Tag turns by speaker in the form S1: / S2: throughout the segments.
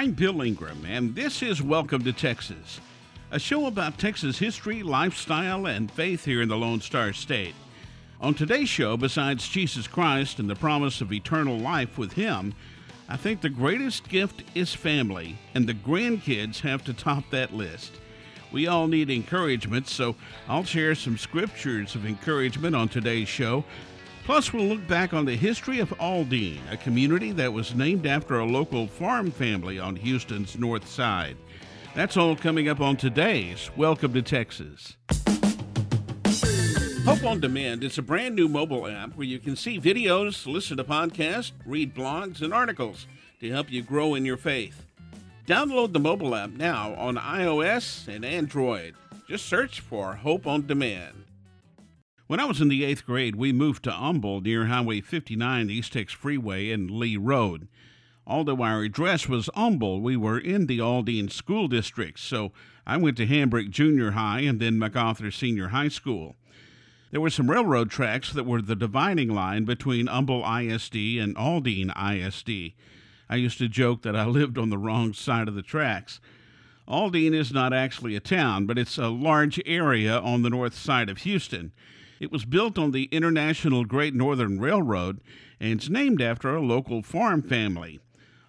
S1: I'm Bill Ingram, and this is Welcome to Texas, a show about Texas history, lifestyle, and faith here in the Lone Star State. On today's show, besides Jesus Christ and the promise of eternal life with Him, I think the greatest gift is family, and the grandkids have to top that list. We all need encouragement, so I'll share some scriptures of encouragement on today's show. Plus, we'll look back on the history of Aldine, a community that was named after a local farm family on Houston's north side. That's all coming up on today's Welcome to Texas. Hope on Demand is a brand new mobile app where you can see videos, listen to podcasts, read blogs, and articles to help you grow in your faith. Download the mobile app now on iOS and Android. Just search for Hope on Demand. When I was in the eighth grade, we moved to Humble near Highway 59, the Eastex Freeway, and Lee Road. Although our address was Humble, we were in the Aldine School District, so I went to Hambrick Junior High and then MacArthur Senior High School. There were some railroad tracks that were the dividing line between Humble ISD and Aldine ISD. I used to joke that I lived on the wrong side of the tracks. Aldine is not actually a town, but it's a large area on the north side of Houston. It was built on the International Great Northern Railroad and it's named after a local farm family.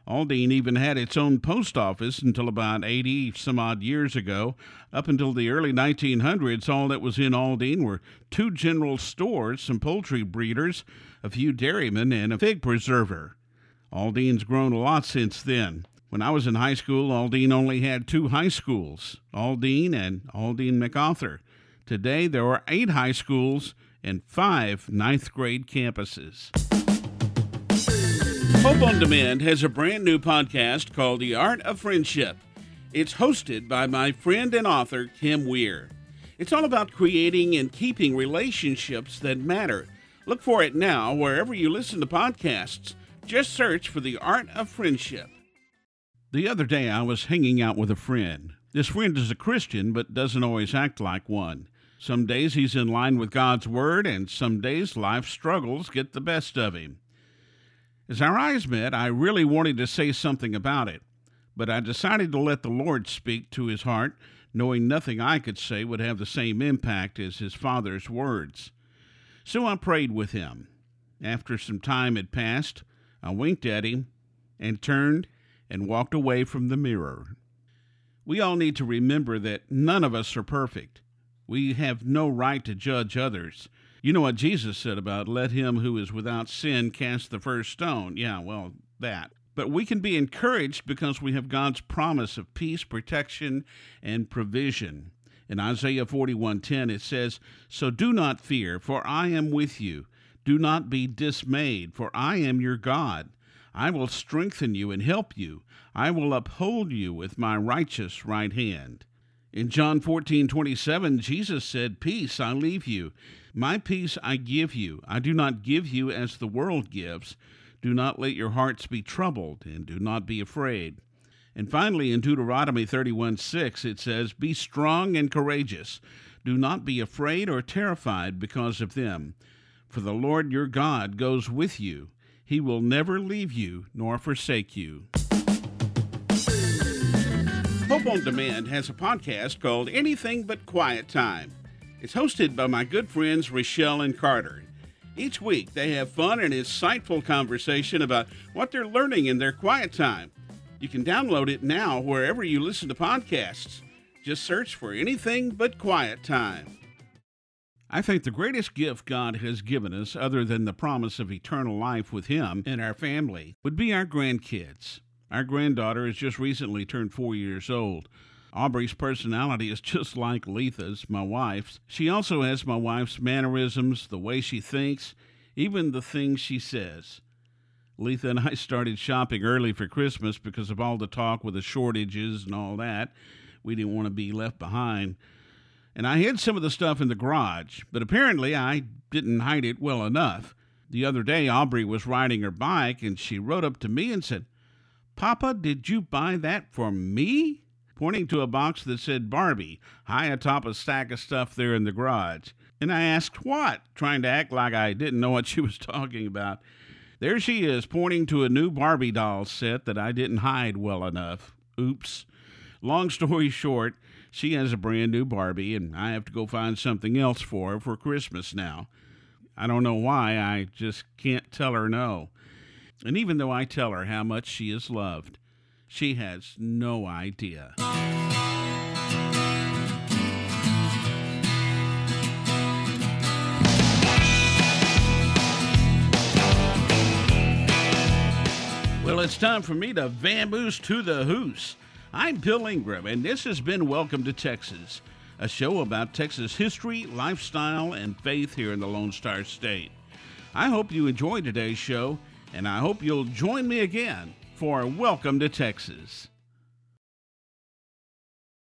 S1: Aldine even had its own post office until about 80 some odd years ago. Up until the early 1900s, all that was in Aldine were two general stores, some poultry breeders, a few dairymen, and a fig preserver. Aldine's grown a lot since then. When I was in high school, Aldine only had two high schools, Aldine and Aldine MacArthur. Today, there are eight high schools and five ninth grade campuses. Hope on Demand has a brand new podcast called The Art of Friendship. It's hosted by my friend and author, Kim Weir. It's all about creating and keeping relationships that matter. Look for it now wherever you listen to podcasts. Just search for The Art of Friendship. The other day, I was hanging out with a friend. This friend is a Christian, but doesn't always act like one. Some days he's in line with God's Word, and some days life struggles get the best of him. As our eyes met, I really wanted to say something about it, but I decided to let the Lord speak to his heart, knowing nothing I could say would have the same impact as his father's words. So I prayed with him. After some time had passed, I winked at him and turned and walked away from the mirror. We all need to remember that none of us are perfect. We have no right to judge others. You know what Jesus said about let him who is without sin cast the first stone. Yeah, well, that. But we can be encouraged because we have God's promise of peace, protection, and provision. In Isaiah 41:10 it says, "So do not fear, for I am with you. Do not be dismayed, for I am your God. I will strengthen you and help you. I will uphold you with my righteous right hand." In John 14, 27, Jesus said, Peace I leave you. My peace I give you. I do not give you as the world gives. Do not let your hearts be troubled, and do not be afraid. And finally, in Deuteronomy 31, 6, it says, Be strong and courageous. Do not be afraid or terrified because of them. For the Lord your God goes with you. He will never leave you nor forsake you. Hope on Demand has a podcast called Anything But Quiet Time. It's hosted by my good friends Rochelle and Carter. Each week, they have fun and insightful conversation about what they're learning in their quiet time. You can download it now wherever you listen to podcasts. Just search for Anything But Quiet Time. I think the greatest gift God has given us, other than the promise of eternal life with Him and our family, would be our grandkids. Our granddaughter has just recently turned four years old. Aubrey's personality is just like Letha's, my wife's. She also has my wife's mannerisms, the way she thinks, even the things she says. Letha and I started shopping early for Christmas because of all the talk with the shortages and all that. We didn't want to be left behind. And I hid some of the stuff in the garage, but apparently I didn't hide it well enough. The other day, Aubrey was riding her bike and she rode up to me and said, Papa, did you buy that for me? Pointing to a box that said Barbie, high atop a stack of stuff there in the garage. And I asked what, trying to act like I didn't know what she was talking about. There she is, pointing to a new Barbie doll set that I didn't hide well enough. Oops. Long story short, she has a brand new Barbie, and I have to go find something else for her for Christmas now. I don't know why, I just can't tell her no. And even though I tell her how much she is loved, she has no idea. Well, it's time for me to vamoose to the hoose. I'm Bill Ingram, and this has been Welcome to Texas, a show about Texas history, lifestyle, and faith here in the Lone Star State. I hope you enjoyed today's show, and I hope you'll join me again for Welcome to Texas.